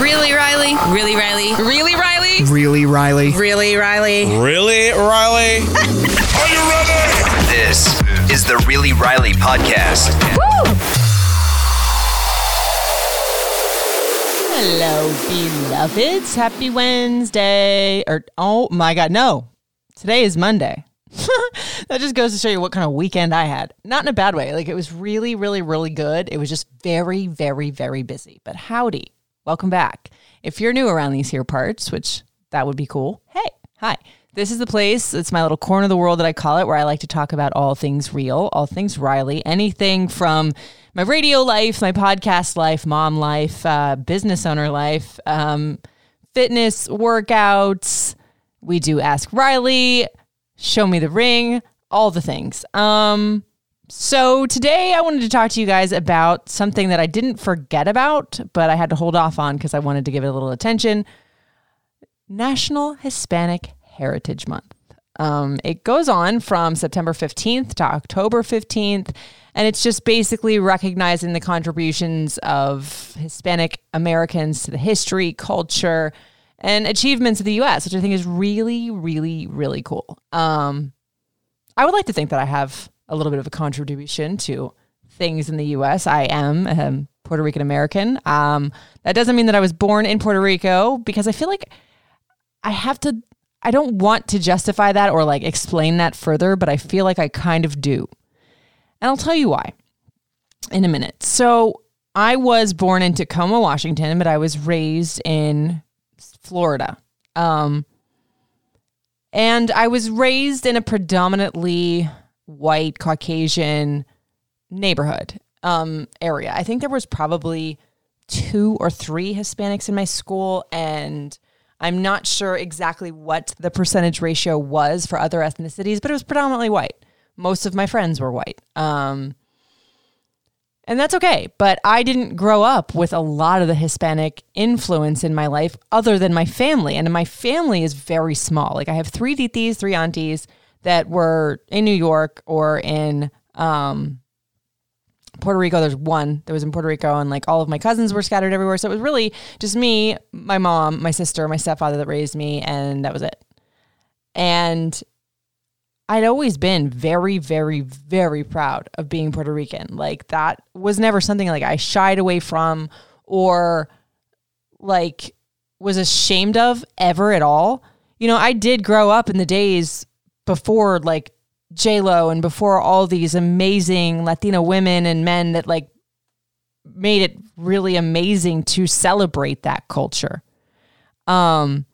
Really, Riley? Really, Riley? Really, Riley? Really, Riley? Really, Riley? Really, Riley? Are you ready? This is the Really Riley podcast. Hello, beloveds. Happy Wednesday. Or, oh my God, no. Today is Monday. that just goes to show you what kind of weekend I had. Not in a bad way. Like, it was really, really, really good. It was just very, very, very busy. But howdy. Welcome back. If you're new around these here parts, which that would be cool, hey, hi. This is the place, it's my little corner of the world that I call it, where I like to talk about all things real, all things Riley, anything from my radio life, my podcast life, mom life, uh, business owner life, um, fitness, workouts. We do Ask Riley, Show Me the Ring, all the things. Um, so today I wanted to talk to you guys about something that I didn't forget about, but I had to hold off on because I wanted to give it a little attention. National Hispanic Heritage Month. Um, it goes on from September 15th to October 15th, and it's just basically recognizing the contributions of Hispanic Americans to the history, culture, and achievements of the U.S., which I think is really, really, really cool. Um, I would like to think that I have a little bit of a contribution to things in the U.S. I am a Puerto Rican American. Um, that doesn't mean that I was born in Puerto Rico because I feel like I have to. I don't want to justify that or like explain that further, but I feel like I kind of do. And I'll tell you why in a minute. So I was born in Tacoma, Washington, but I was raised in Florida. Um, and I was raised in a predominantly white Caucasian neighborhood um, area. I think there was probably two or three Hispanics in my school, and I'm not sure exactly what the percentage ratio was for other ethnicities, but it was predominantly white. Most of my friends were white. Um, and that's okay. But I didn't grow up with a lot of the Hispanic influence in my life other than my family. And my family is very small. Like I have three titis, three aunties that were in New York or in um, Puerto Rico. There's one that was in Puerto Rico, and like all of my cousins were scattered everywhere. So it was really just me, my mom, my sister, my stepfather that raised me, and that was it. And I'd always been very, very, very proud of being Puerto Rican. Like that was never something like I shied away from or like was ashamed of ever at all. You know, I did grow up in the days before like J Lo and before all these amazing Latina women and men that like made it really amazing to celebrate that culture. Um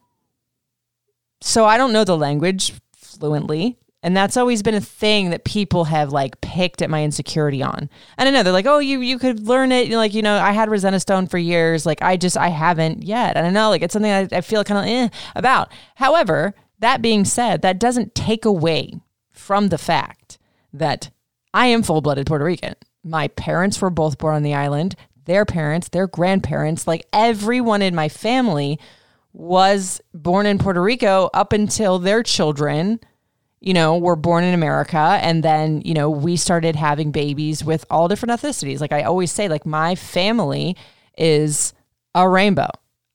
so I don't know the language fluently. And that's always been a thing that people have like picked at my insecurity on. I don't know they're like, oh, you you could learn it. You're like, you know, I had Rosetta Stone for years. Like I just I haven't yet. I don't know like it's something I, I feel kind of eh about. However, that being said, that doesn't take away from the fact that I am full blooded Puerto Rican. My parents were both born on the island. Their parents, their grandparents, like everyone in my family was born in Puerto Rico up until their children you know, were born in America. And then, you know, we started having babies with all different ethnicities. Like I always say, like my family is a rainbow.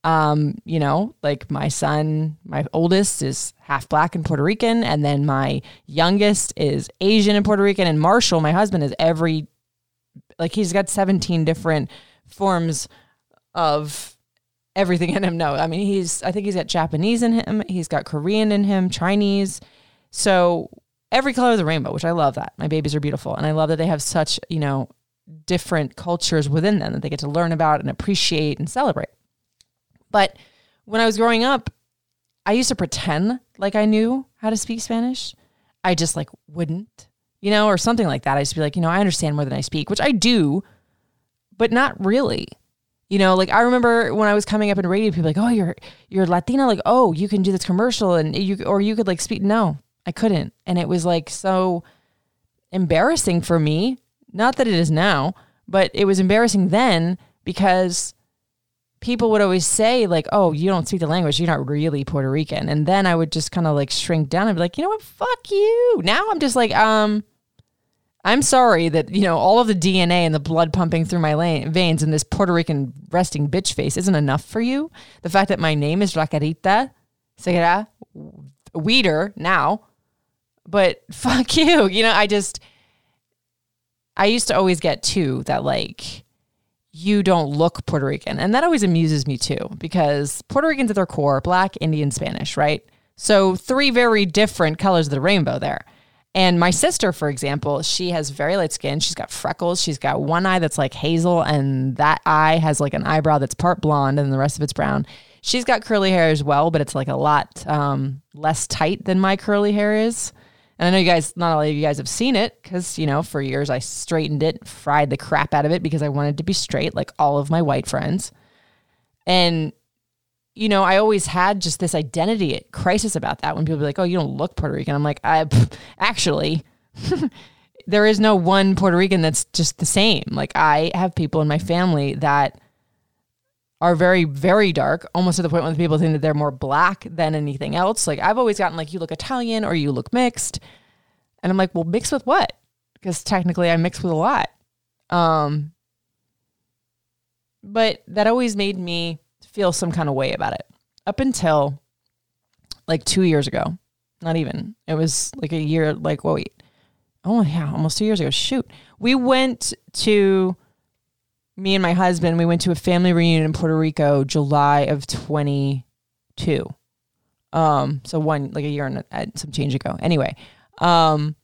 Um, you know, like my son, my oldest is half black and Puerto Rican, and then my youngest is Asian and Puerto Rican, and Marshall, my husband, is every like he's got 17 different forms of everything in him. No, I mean he's I think he's got Japanese in him, he's got Korean in him, Chinese, so every color of the rainbow, which I love that. My babies are beautiful. And I love that they have such, you know, different cultures within them that they get to learn about and appreciate and celebrate. But when I was growing up, I used to pretend like I knew how to speak Spanish. I just like wouldn't, you know, or something like that. I used to be like, you know, I understand more than I speak, which I do, but not really. You know, like I remember when I was coming up in radio, people like, "Oh, you're you're Latina." Like, "Oh, you can do this commercial," and you or you could like speak. No, I couldn't, and it was like so embarrassing for me. Not that it is now, but it was embarrassing then because people would always say like, "Oh, you don't speak the language. You're not really Puerto Rican." And then I would just kind of like shrink down and be like, "You know what? Fuck you." Now I'm just like, um, I'm sorry that you know all of the DNA and the blood pumping through my lane, veins and this Puerto Rican resting bitch face isn't enough for you. The fact that my name is Racarita Segura Weeder now, but fuck you. You know, I just I used to always get too that like you don't look Puerto Rican, and that always amuses me too because Puerto Ricans at their core, black, Indian, Spanish, right? So three very different colors of the rainbow there. And my sister, for example, she has very light skin. She's got freckles. She's got one eye that's like hazel, and that eye has like an eyebrow that's part blonde, and the rest of it's brown. She's got curly hair as well, but it's like a lot um, less tight than my curly hair is. And I know you guys, not all of you guys have seen it because, you know, for years I straightened it, fried the crap out of it because I wanted to be straight like all of my white friends. And you know, I always had just this identity crisis about that when people be like, "Oh, you don't look Puerto Rican." I'm like, I actually there is no one Puerto Rican that's just the same. Like I have people in my family that are very very dark, almost to the point where people think that they're more black than anything else. Like I've always gotten like you look Italian or you look mixed. And I'm like, "Well, mixed with what?" Because technically I mix with a lot. Um but that always made me feel some kind of way about it up until like two years ago. Not even. It was like a year, like, wait. Oh, yeah, almost two years ago. Shoot. We went to, me and my husband, we went to a family reunion in Puerto Rico, July of 22. Um, so one, like a year and uh, some change ago. Anyway, um,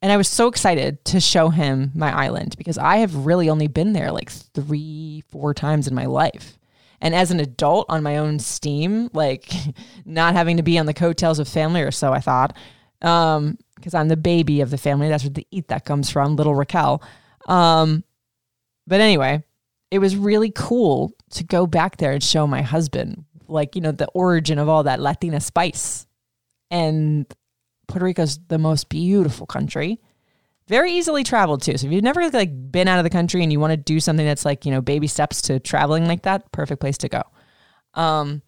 and I was so excited to show him my island because I have really only been there like three, four times in my life. And as an adult on my own steam, like not having to be on the coattails of family or so, I thought, um, because I'm the baby of the family. That's where the eat that comes from, little Raquel. Um, but anyway, it was really cool to go back there and show my husband, like, you know, the origin of all that Latina spice. And Puerto Rico's the most beautiful country very easily traveled too. So if you've never like been out of the country and you want to do something that's like, you know, baby steps to traveling like that, perfect place to go. Um,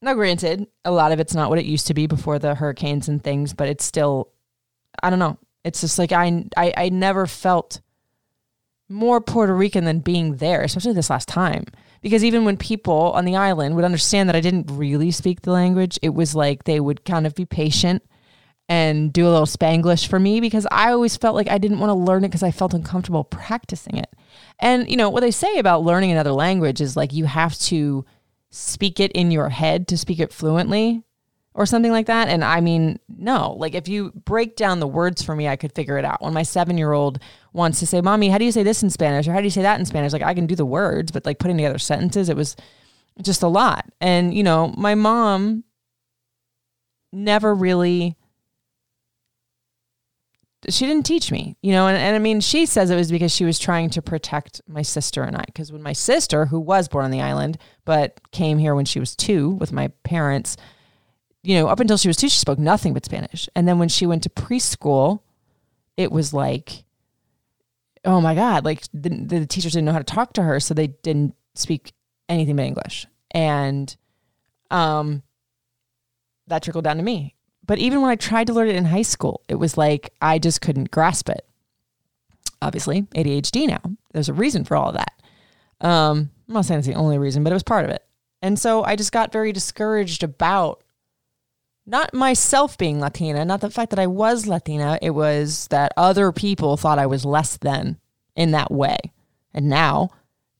now granted, a lot of it's not what it used to be before the hurricanes and things, but it's still, I don't know. It's just like I, I, I never felt more Puerto Rican than being there, especially this last time. Because even when people on the island would understand that I didn't really speak the language, it was like they would kind of be patient and do a little Spanglish for me because I always felt like I didn't want to learn it because I felt uncomfortable practicing it. And, you know, what they say about learning another language is like you have to speak it in your head to speak it fluently or something like that. And I mean, no, like if you break down the words for me, I could figure it out. When my seven year old wants to say, Mommy, how do you say this in Spanish? Or how do you say that in Spanish? Like I can do the words, but like putting together sentences, it was just a lot. And, you know, my mom never really she didn't teach me, you know, and, and I mean, she says it was because she was trying to protect my sister and I. Because when my sister, who was born on the island, but came here when she was two with my parents, you know, up until she was two, she spoke nothing but Spanish. And then when she went to preschool, it was like, oh my God, like the, the teachers didn't know how to talk to her. So they didn't speak anything but English. And um, that trickled down to me. But even when I tried to learn it in high school, it was like I just couldn't grasp it. Obviously, ADHD now. There's a reason for all of that. Um, I'm not saying it's the only reason, but it was part of it. And so I just got very discouraged about not myself being Latina, not the fact that I was Latina. It was that other people thought I was less than in that way. And now,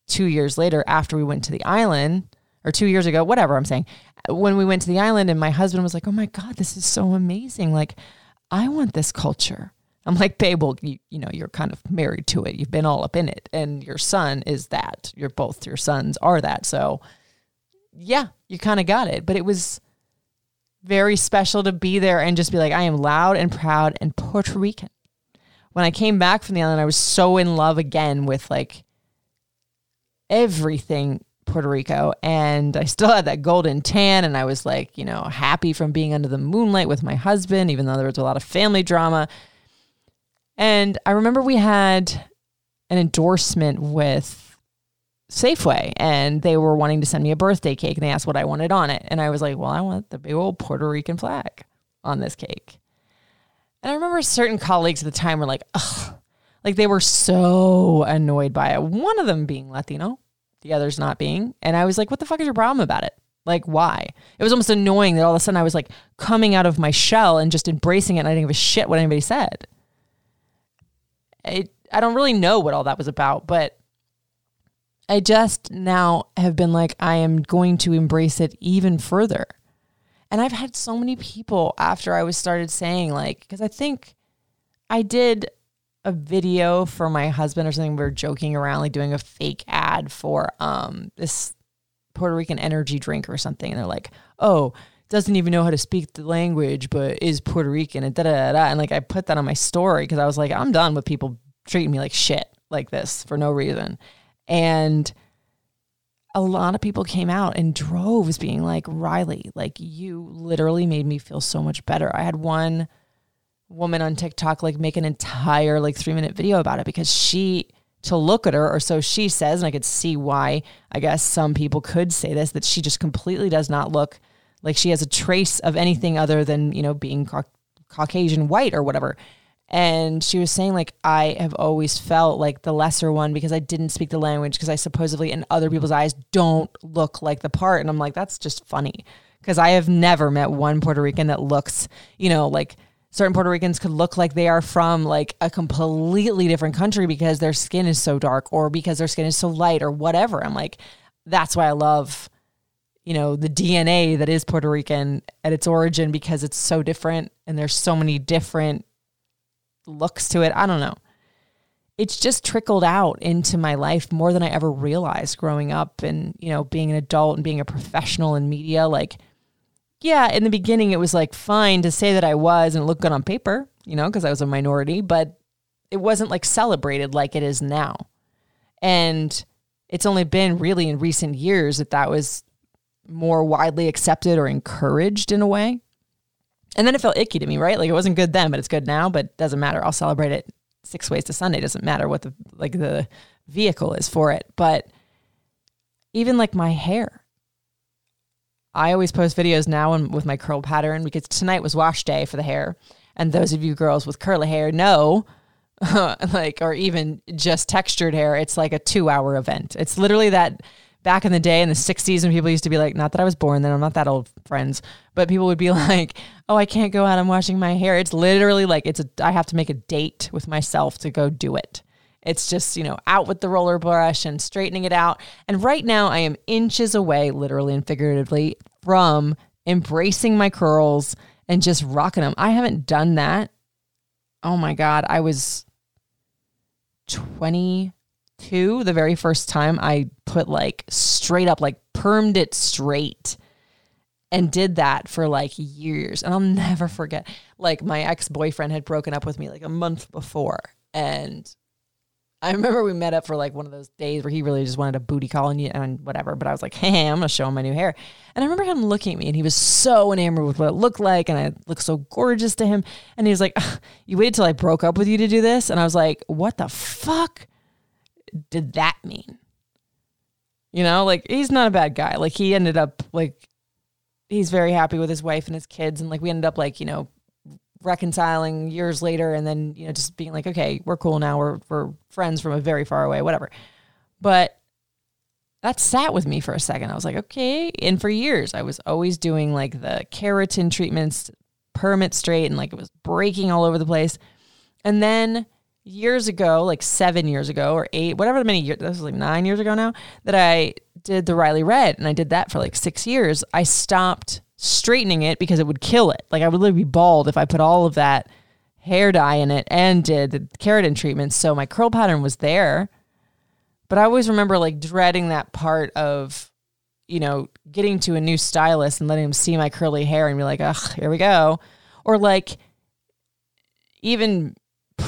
two years later, after we went to the island, or two years ago, whatever I'm saying, when we went to the island and my husband was like, "Oh my god, this is so amazing. Like I want this culture." I'm like, "Babe, well, you, you know, you're kind of married to it. You've been all up in it and your son is that. You're both your sons are that." So, yeah, you kind of got it. But it was very special to be there and just be like, "I am loud and proud and Puerto Rican." When I came back from the island, I was so in love again with like everything Puerto Rico. And I still had that golden tan. And I was like, you know, happy from being under the moonlight with my husband, even though there was a lot of family drama. And I remember we had an endorsement with Safeway and they were wanting to send me a birthday cake and they asked what I wanted on it. And I was like, well, I want the big old Puerto Rican flag on this cake. And I remember certain colleagues at the time were like, ugh, like they were so annoyed by it. One of them being Latino, the others not being. And I was like, what the fuck is your problem about it? Like, why? It was almost annoying that all of a sudden I was like coming out of my shell and just embracing it and I didn't give a shit what anybody said. It, I don't really know what all that was about, but I just now have been like, I am going to embrace it even further. And I've had so many people after I was started saying, like, because I think I did a video for my husband or something. We were joking around, like doing a fake ad for um this Puerto Rican energy drink or something. And they're like, oh, doesn't even know how to speak the language, but is Puerto Rican and da da da. And like I put that on my story because I was like, I'm done with people treating me like shit like this for no reason. And a lot of people came out in droves being like, Riley, like you literally made me feel so much better. I had one woman on TikTok like make an entire like three minute video about it because she to look at her or so she says and I could see why I guess some people could say this that she just completely does not look like she has a trace of anything other than you know being ca- Caucasian white or whatever and she was saying like I have always felt like the lesser one because I didn't speak the language because I supposedly in other people's eyes don't look like the part and I'm like that's just funny because I have never met one Puerto Rican that looks you know like certain Puerto Ricans could look like they are from like a completely different country because their skin is so dark or because their skin is so light or whatever. I'm like, that's why I love, you know, the DNA that is Puerto Rican at its origin because it's so different and there's so many different looks to it. I don't know. It's just trickled out into my life more than I ever realized growing up and, you know, being an adult and being a professional in media. Like, yeah, in the beginning, it was like fine to say that I was and look good on paper, you know, because I was a minority, but it wasn't like celebrated like it is now. And it's only been really in recent years that that was more widely accepted or encouraged in a way. And then it felt icky to me, right? Like it wasn't good then, but it's good now, but doesn't matter. I'll celebrate it six ways to Sunday. Doesn't matter what the like the vehicle is for it. But even like my hair, I always post videos now and with my curl pattern because tonight was wash day for the hair. And those of you girls with curly hair know, like, or even just textured hair, it's like a two hour event. It's literally that back in the day in the 60s when people used to be like, not that I was born then, I'm not that old, friends, but people would be like, oh, I can't go out, I'm washing my hair. It's literally like, it's a, I have to make a date with myself to go do it. It's just, you know, out with the roller brush and straightening it out. And right now I am inches away, literally and figuratively, from embracing my curls and just rocking them. I haven't done that. Oh my God. I was 22 the very first time I put like straight up, like permed it straight and did that for like years. And I'll never forget. Like my ex boyfriend had broken up with me like a month before. And I remember we met up for like one of those days where he really just wanted a booty call and, you and whatever. But I was like, hey, I'm going to show him my new hair. And I remember him looking at me and he was so enamored with what it looked like. And I looked so gorgeous to him. And he was like, you waited till I broke up with you to do this? And I was like, what the fuck did that mean? You know, like he's not a bad guy. Like he ended up like, he's very happy with his wife and his kids. And like we ended up like, you know, reconciling years later and then you know just being like okay we're cool now we're we're friends from a very far away whatever but that sat with me for a second i was like okay and for years i was always doing like the keratin treatments permit straight and like it was breaking all over the place and then years ago like seven years ago or eight whatever many years this was like nine years ago now that i did the riley red and i did that for like six years i stopped straightening it because it would kill it. Like I would literally be bald if I put all of that hair dye in it and did the keratin treatment. So my curl pattern was there. But I always remember like dreading that part of, you know, getting to a new stylist and letting him see my curly hair and be like, ugh, here we go. Or like even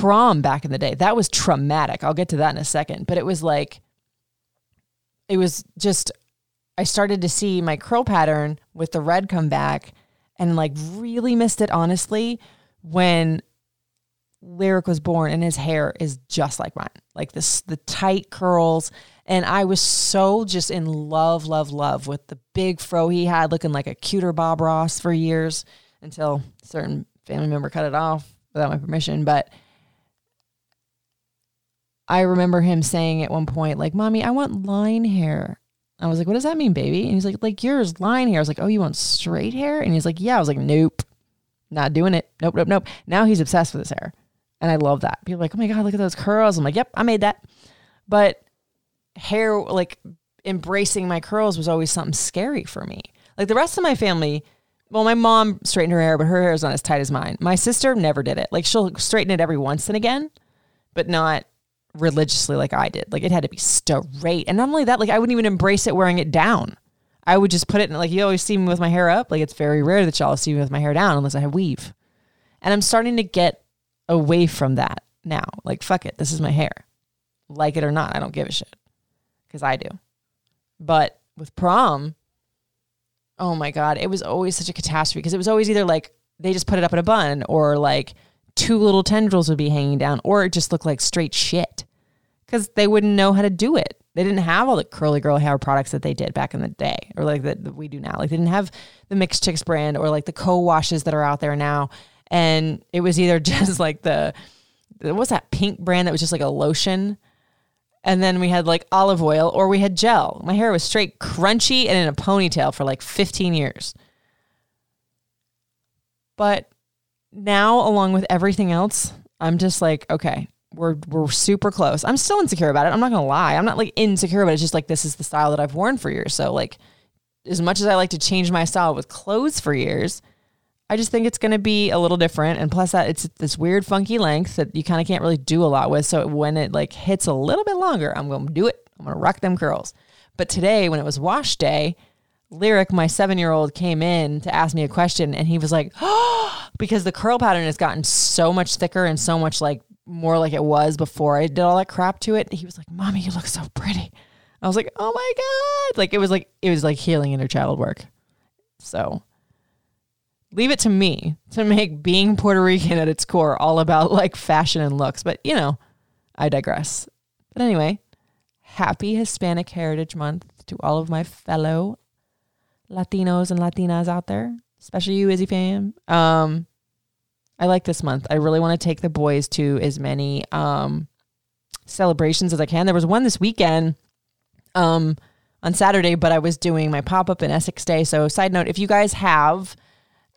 prom back in the day. That was traumatic. I'll get to that in a second. But it was like it was just I started to see my curl pattern with the red come back and like really missed it honestly when Lyric was born and his hair is just like mine. Like this the tight curls and I was so just in love love love with the big fro he had looking like a cuter Bob Ross for years until certain family member cut it off without my permission, but I remember him saying at one point like, "Mommy, I want line hair." I was like, "What does that mean, baby?" And he's like, "Like yours, line hair." I was like, "Oh, you want straight hair?" And he's like, "Yeah." I was like, "Nope, not doing it. Nope, nope, nope." Now he's obsessed with his hair, and I love that. People are like, "Oh my god, look at those curls." I'm like, "Yep, I made that." But hair, like embracing my curls, was always something scary for me. Like the rest of my family. Well, my mom straightened her hair, but her hair is not as tight as mine. My sister never did it. Like she'll straighten it every once and again, but not religiously like I did. Like it had to be straight. And not only that, like I wouldn't even embrace it wearing it down. I would just put it in like you always see me with my hair up. Like it's very rare that y'all see me with my hair down unless I have weave. And I'm starting to get away from that now. Like fuck it, this is my hair. Like it or not, I don't give a shit. Cuz I do. But with prom, oh my god, it was always such a catastrophe because it was always either like they just put it up in a bun or like two little tendrils would be hanging down or it just looked like straight shit because they wouldn't know how to do it. They didn't have all the curly girl hair products that they did back in the day or like that, we do now. Like they didn't have the Mixed Chicks brand or like the co-washes that are out there now. And it was either just like the, what's that pink brand that was just like a lotion? And then we had like olive oil or we had gel. My hair was straight crunchy and in a ponytail for like 15 years. But now, along with everything else, I'm just like, okay, we're we're super close. I'm still insecure about it. I'm not gonna lie. I'm not like insecure, but it's just like this is the style that I've worn for years. So like, as much as I like to change my style with clothes for years, I just think it's gonna be a little different. And plus that it's this weird funky length that you kind of can't really do a lot with. So when it like hits a little bit longer, I'm gonna do it. I'm gonna rock them curls. But today, when it was wash day, Lyric, my seven year old, came in to ask me a question and he was like, oh, because the curl pattern has gotten so much thicker and so much like more like it was before I did all that crap to it. He was like, Mommy, you look so pretty. I was like, Oh my God. Like it was like, it was like healing inner child work. So leave it to me to make being Puerto Rican at its core all about like fashion and looks. But you know, I digress. But anyway, happy Hispanic Heritage Month to all of my fellow Latinos and Latinas out there, especially you, Izzy fam. Um, I like this month. I really want to take the boys to as many um, celebrations as I can. There was one this weekend um, on Saturday, but I was doing my pop up in Essex Day. So, side note, if you guys have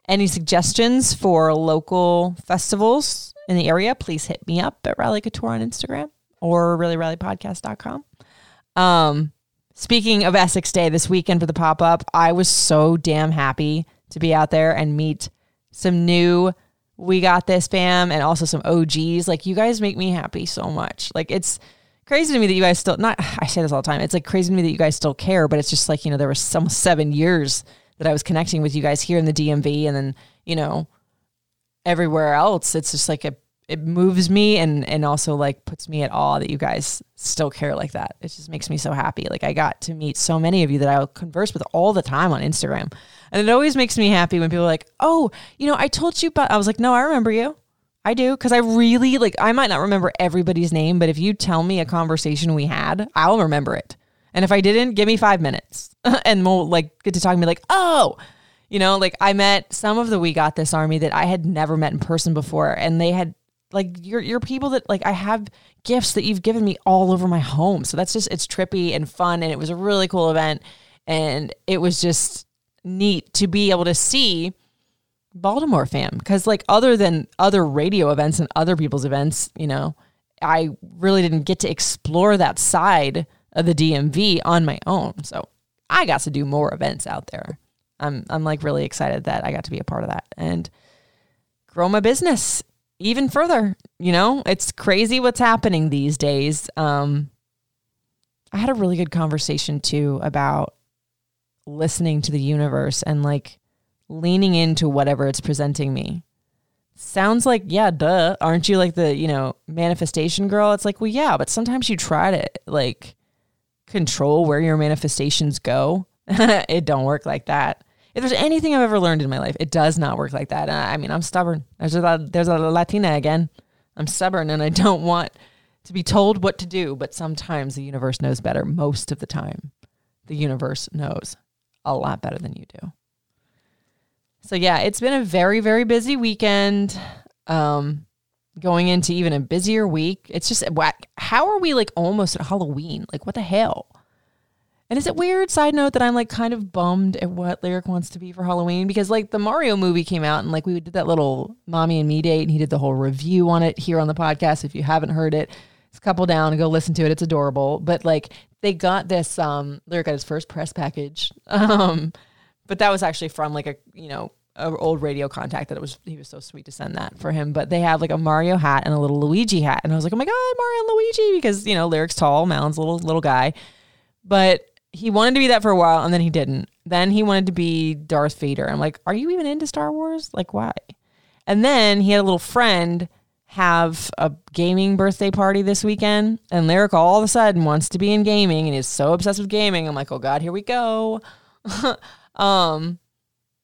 any suggestions for local festivals in the area, please hit me up at Riley Couture on Instagram or reallyrileypodcast.com. Um, Speaking of Essex Day this weekend for the pop up, I was so damn happy to be out there and meet some new We Got This fam and also some OGs. Like, you guys make me happy so much. Like, it's crazy to me that you guys still, not, I say this all the time, it's like crazy to me that you guys still care, but it's just like, you know, there was some seven years that I was connecting with you guys here in the DMV and then, you know, everywhere else. It's just like a it moves me and and also like puts me at awe that you guys still care like that. It just makes me so happy. Like I got to meet so many of you that I converse with all the time on Instagram. And it always makes me happy when people are like, "Oh, you know, I told you but I was like, "No, I remember you." I do cuz I really like I might not remember everybody's name, but if you tell me a conversation we had, I'll remember it. And if I didn't, give me 5 minutes and we'll like get to talk to me like, "Oh, you know, like I met some of the We Got This Army that I had never met in person before, and they had like you're you're people that like I have gifts that you've given me all over my home. So that's just it's trippy and fun and it was a really cool event and it was just neat to be able to see Baltimore fam cuz like other than other radio events and other people's events, you know, I really didn't get to explore that side of the DMV on my own. So I got to do more events out there. I'm I'm like really excited that I got to be a part of that and grow my business even further. You know, it's crazy what's happening these days. Um, I had a really good conversation too about listening to the universe and like leaning into whatever it's presenting me. Sounds like, yeah, duh. Aren't you like the, you know, manifestation girl? It's like, well, yeah, but sometimes you try to like control where your manifestations go. it don't work like that. If there's anything I've ever learned in my life, it does not work like that. I mean, I'm stubborn. There's a there's a Latina again. I'm stubborn and I don't want to be told what to do, but sometimes the universe knows better. Most of the time, the universe knows a lot better than you do. So yeah, it's been a very very busy weekend. Um going into even a busier week. It's just how are we like almost at Halloween? Like what the hell? And is it weird, side note, that I'm like kind of bummed at what Lyric wants to be for Halloween? Because like the Mario movie came out and like we did that little mommy and me date and he did the whole review on it here on the podcast. If you haven't heard it, it's a couple down and go listen to it. It's adorable. But like they got this um Lyric got his first press package. Um but that was actually from like a you know a old radio contact that it was he was so sweet to send that for him. But they have like a Mario hat and a little Luigi hat. And I was like, Oh my god, Mario and Luigi because you know, Lyric's tall, a little little guy. But he wanted to be that for a while and then he didn't. Then he wanted to be Darth Vader. I'm like, are you even into Star Wars? Like, why? And then he had a little friend have a gaming birthday party this weekend, and Lyric all of a sudden wants to be in gaming and is so obsessed with gaming. I'm like, oh God, here we go. um,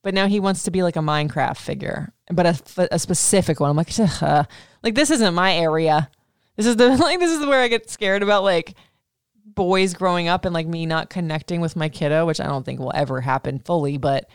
but now he wants to be like a Minecraft figure, but a, a specific one. I'm like, uh, like this isn't my area. This is the like this is where I get scared about like boys growing up and like me not connecting with my kiddo, which I don't think will ever happen fully, but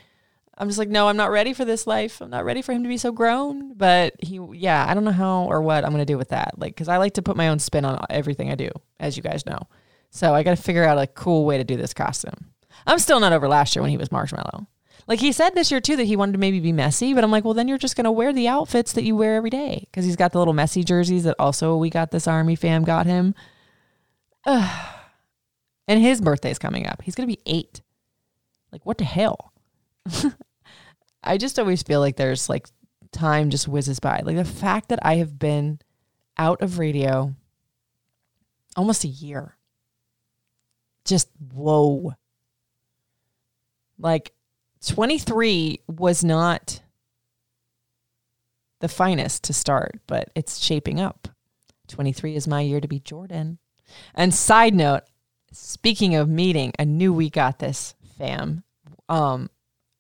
I'm just like, no, I'm not ready for this life. I'm not ready for him to be so grown. But he, yeah, I don't know how or what I'm going to do with that. Like, cause I like to put my own spin on everything I do, as you guys know. So I got to figure out a cool way to do this costume. I'm still not over last year when he was Marshmello. Like he said this year too that he wanted to maybe be Messi, but I'm like, well, then you're just going to wear the outfits that you wear every day. Cause he's got the little Messi jerseys that also we got this army fam got him. Ugh. And his birthday's coming up. He's going to be eight. Like, what the hell? I just always feel like there's like time just whizzes by. Like the fact that I have been out of radio almost a year. Just whoa. Like 23 was not the finest to start, but it's shaping up. 23 is my year to be Jordan. And side note, Speaking of meeting, I knew we got this, fam. Um,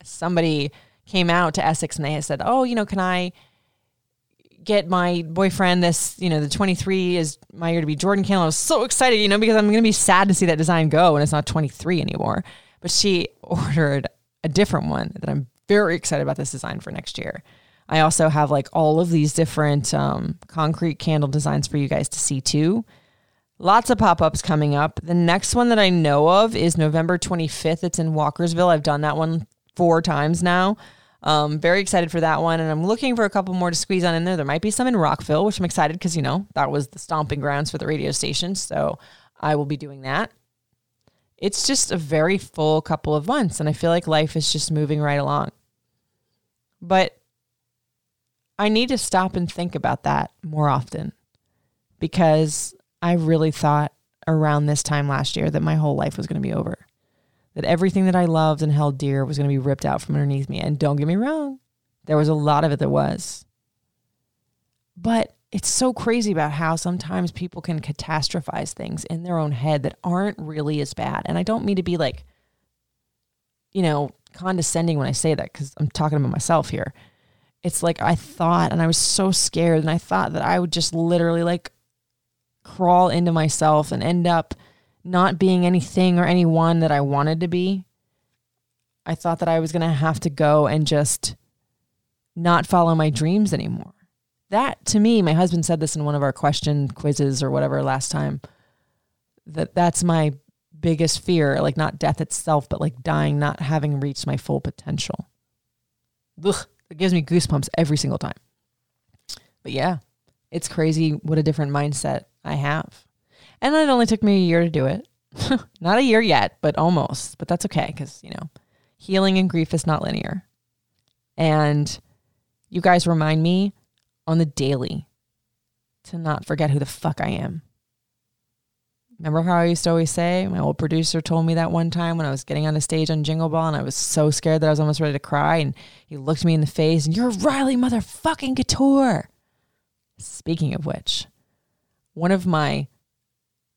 somebody came out to Essex and they said, "Oh, you know, can I get my boyfriend this? You know, the 23 is my year to be Jordan Candle." I was so excited, you know, because I'm going to be sad to see that design go and it's not 23 anymore. But she ordered a different one that I'm very excited about this design for next year. I also have like all of these different um, concrete candle designs for you guys to see too. Lots of pop ups coming up. The next one that I know of is November 25th. It's in Walkersville. I've done that one four times now. Um, very excited for that one. And I'm looking for a couple more to squeeze on in there. There might be some in Rockville, which I'm excited because, you know, that was the stomping grounds for the radio station. So I will be doing that. It's just a very full couple of months. And I feel like life is just moving right along. But I need to stop and think about that more often because I really thought around this time last year that my whole life was going to be over. That everything that I loved and held dear was going to be ripped out from underneath me. And don't get me wrong, there was a lot of it that was. But it's so crazy about how sometimes people can catastrophize things in their own head that aren't really as bad. And I don't mean to be like, you know, condescending when I say that because I'm talking about myself here. It's like I thought, and I was so scared, and I thought that I would just literally like crawl into myself and end up not being anything or anyone that I wanted to be. I thought that I was going to have to go and just not follow my dreams anymore. That to me, my husband said this in one of our question quizzes or whatever last time. That that's my biggest fear, like not death itself, but like dying, not having reached my full potential. Ugh, it gives me goosebumps every single time. But yeah, it's crazy what a different mindset I have. And it only took me a year to do it. not a year yet, but almost. But that's okay because, you know, healing and grief is not linear. And you guys remind me on the daily to not forget who the fuck I am. Remember how I used to always say? My old producer told me that one time when I was getting on the stage on Jingle Ball and I was so scared that I was almost ready to cry. And he looked me in the face and you're Riley motherfucking Couture. Speaking of which, one of my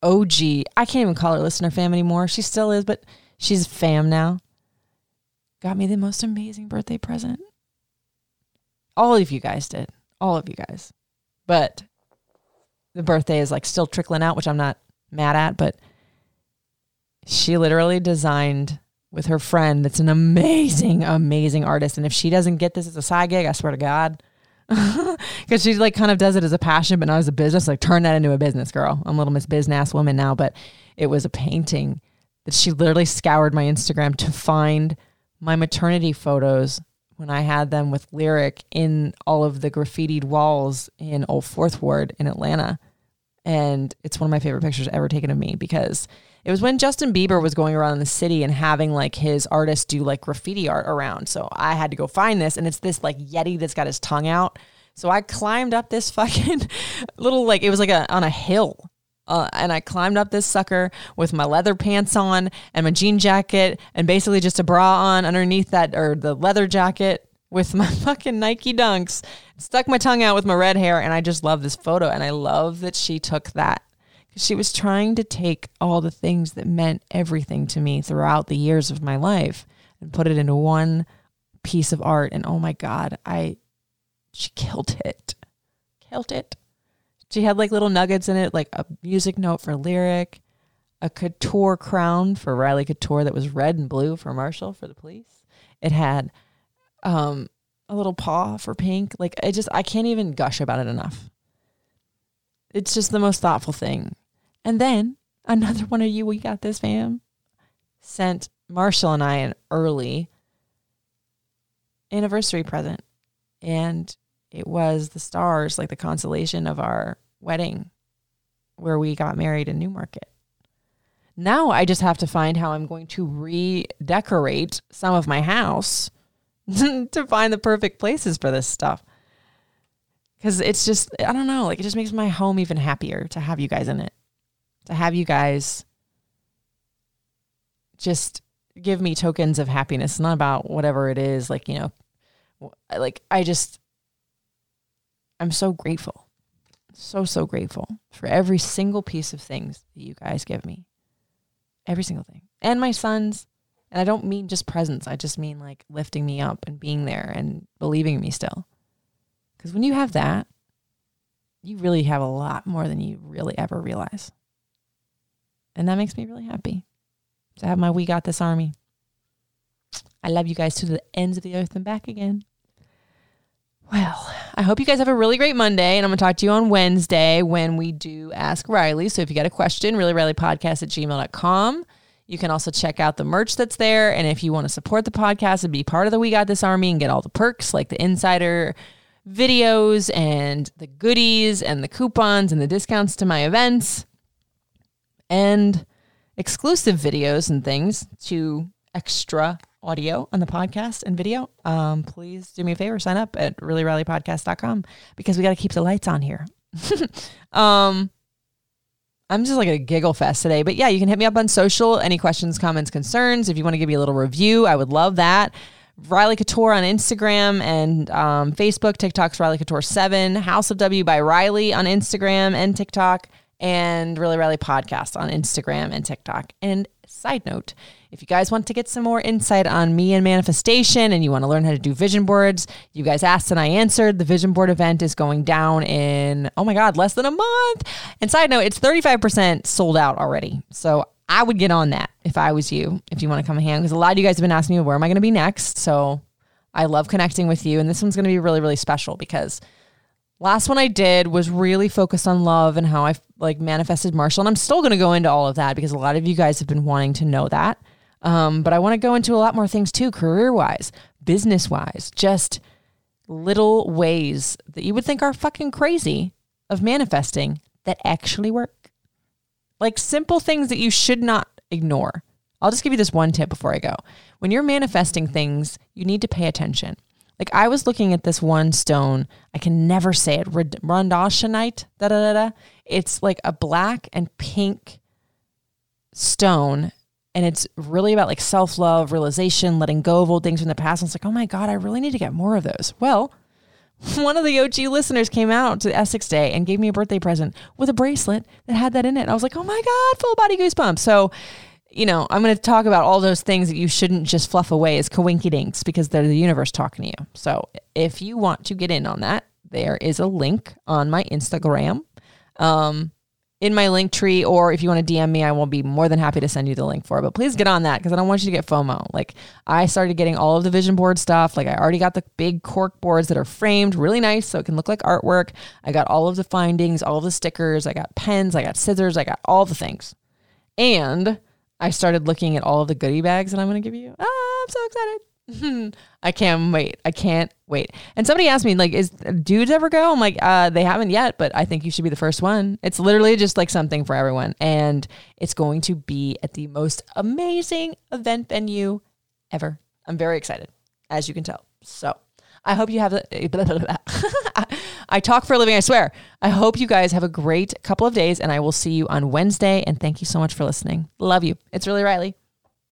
OG. I can't even call her listener fam anymore. She still is, but she's fam now. Got me the most amazing birthday present. All of you guys did. All of you guys. But the birthday is like still trickling out, which I'm not mad at, but she literally designed with her friend that's an amazing, amazing artist. And if she doesn't get this as a side gig, I swear to God, because she like kind of does it as a passion, but not as a business. Like turn that into a business, girl. I'm a little Miss Business woman now, but it was a painting that she literally scoured my Instagram to find my maternity photos when I had them with lyric in all of the graffitied walls in Old Fourth Ward in Atlanta. And it's one of my favorite pictures ever taken of me because it was when Justin Bieber was going around in the city and having like his artists do like graffiti art around. So I had to go find this, and it's this like Yeti that's got his tongue out. So I climbed up this fucking little like it was like a on a hill. Uh, and I climbed up this sucker with my leather pants on and my jean jacket and basically just a bra on underneath that or the leather jacket with my fucking Nike dunks. Stuck my tongue out with my red hair and I just love this photo and I love that she took that she was trying to take all the things that meant everything to me throughout the years of my life and put it into one piece of art. And oh my God, I, she killed it. Killed it. She had like little nuggets in it, like a music note for lyric, a couture crown for Riley Couture that was red and blue for Marshall for the police. It had um, a little paw for pink. Like I just, I can't even gush about it enough. It's just the most thoughtful thing. And then another one of you, we got this fam, sent Marshall and I an early anniversary present. And it was the stars, like the constellation of our wedding where we got married in Newmarket. Now I just have to find how I'm going to redecorate some of my house to find the perfect places for this stuff. Cause it's just, I don't know, like it just makes my home even happier to have you guys in it to have you guys just give me tokens of happiness. It's not about whatever it is. Like, you know, like I just, I'm so grateful. So, so grateful for every single piece of things that you guys give me. Every single thing. And my sons. And I don't mean just presents. I just mean like lifting me up and being there and believing in me still. Because when you have that, you really have a lot more than you really ever realize. And that makes me really happy to have my We Got This Army. I love you guys to the ends of the earth and back again. Well, I hope you guys have a really great Monday, and I'm going to talk to you on Wednesday when we do Ask Riley. So if you got a question, really Riley podcast at gmail.com. You can also check out the merch that's there. And if you want to support the podcast and be part of the We Got This Army and get all the perks like the insider videos and the goodies and the coupons and the discounts to my events, and exclusive videos and things to extra audio on the podcast and video, um, please do me a favor, sign up at reallyrileypodcast.com because we got to keep the lights on here. um, I'm just like a giggle fest today, but yeah, you can hit me up on social. Any questions, comments, concerns. If you want to give me a little review, I would love that. Riley Couture on Instagram and um, Facebook. TikTok's Riley Couture 7. House of W by Riley on Instagram and TikTok and Really Riley Podcast on Instagram and TikTok. And side note, if you guys want to get some more insight on me and manifestation and you want to learn how to do vision boards, you guys asked and I answered. The vision board event is going down in, oh my God, less than a month. And side note, it's 35% sold out already. So I would get on that if I was you, if you want to come hand, because a lot of you guys have been asking me, where am I going to be next? So I love connecting with you. And this one's going to be really, really special because Last one I did was really focused on love and how I like manifested Marshall. And I'm still going to go into all of that because a lot of you guys have been wanting to know that. Um, but I want to go into a lot more things too, career wise, business wise, just little ways that you would think are fucking crazy of manifesting that actually work. Like simple things that you should not ignore. I'll just give you this one tip before I go. When you're manifesting things, you need to pay attention. Like I was looking at this one stone. I can never say it. Rondashanite. Da da da da. It's like a black and pink stone, and it's really about like self love, realization, letting go of old things from the past. And it's like, oh my god, I really need to get more of those. Well, one of the OG listeners came out to Essex Day and gave me a birthday present with a bracelet that had that in it. I was like, oh my God, full body goosebumps. So, you know, I'm going to talk about all those things that you shouldn't just fluff away as coinkydinks because they're the universe talking to you. So, if you want to get in on that, there is a link on my Instagram. Um, in my link tree, or if you want to DM me, I will be more than happy to send you the link for it. But please get on that because I don't want you to get FOMO. Like I started getting all of the vision board stuff. Like I already got the big cork boards that are framed really nice so it can look like artwork. I got all of the findings, all of the stickers. I got pens, I got scissors, I got all the things. And I started looking at all of the goodie bags that I'm going to give you. Ah, I'm so excited. I can't wait. I can't wait. And somebody asked me, like, is dudes ever go? I'm like, uh, they haven't yet, but I think you should be the first one. It's literally just like something for everyone. And it's going to be at the most amazing event venue ever. I'm very excited, as you can tell. So I hope you have the. I talk for a living, I swear. I hope you guys have a great couple of days, and I will see you on Wednesday. And thank you so much for listening. Love you. It's really Riley.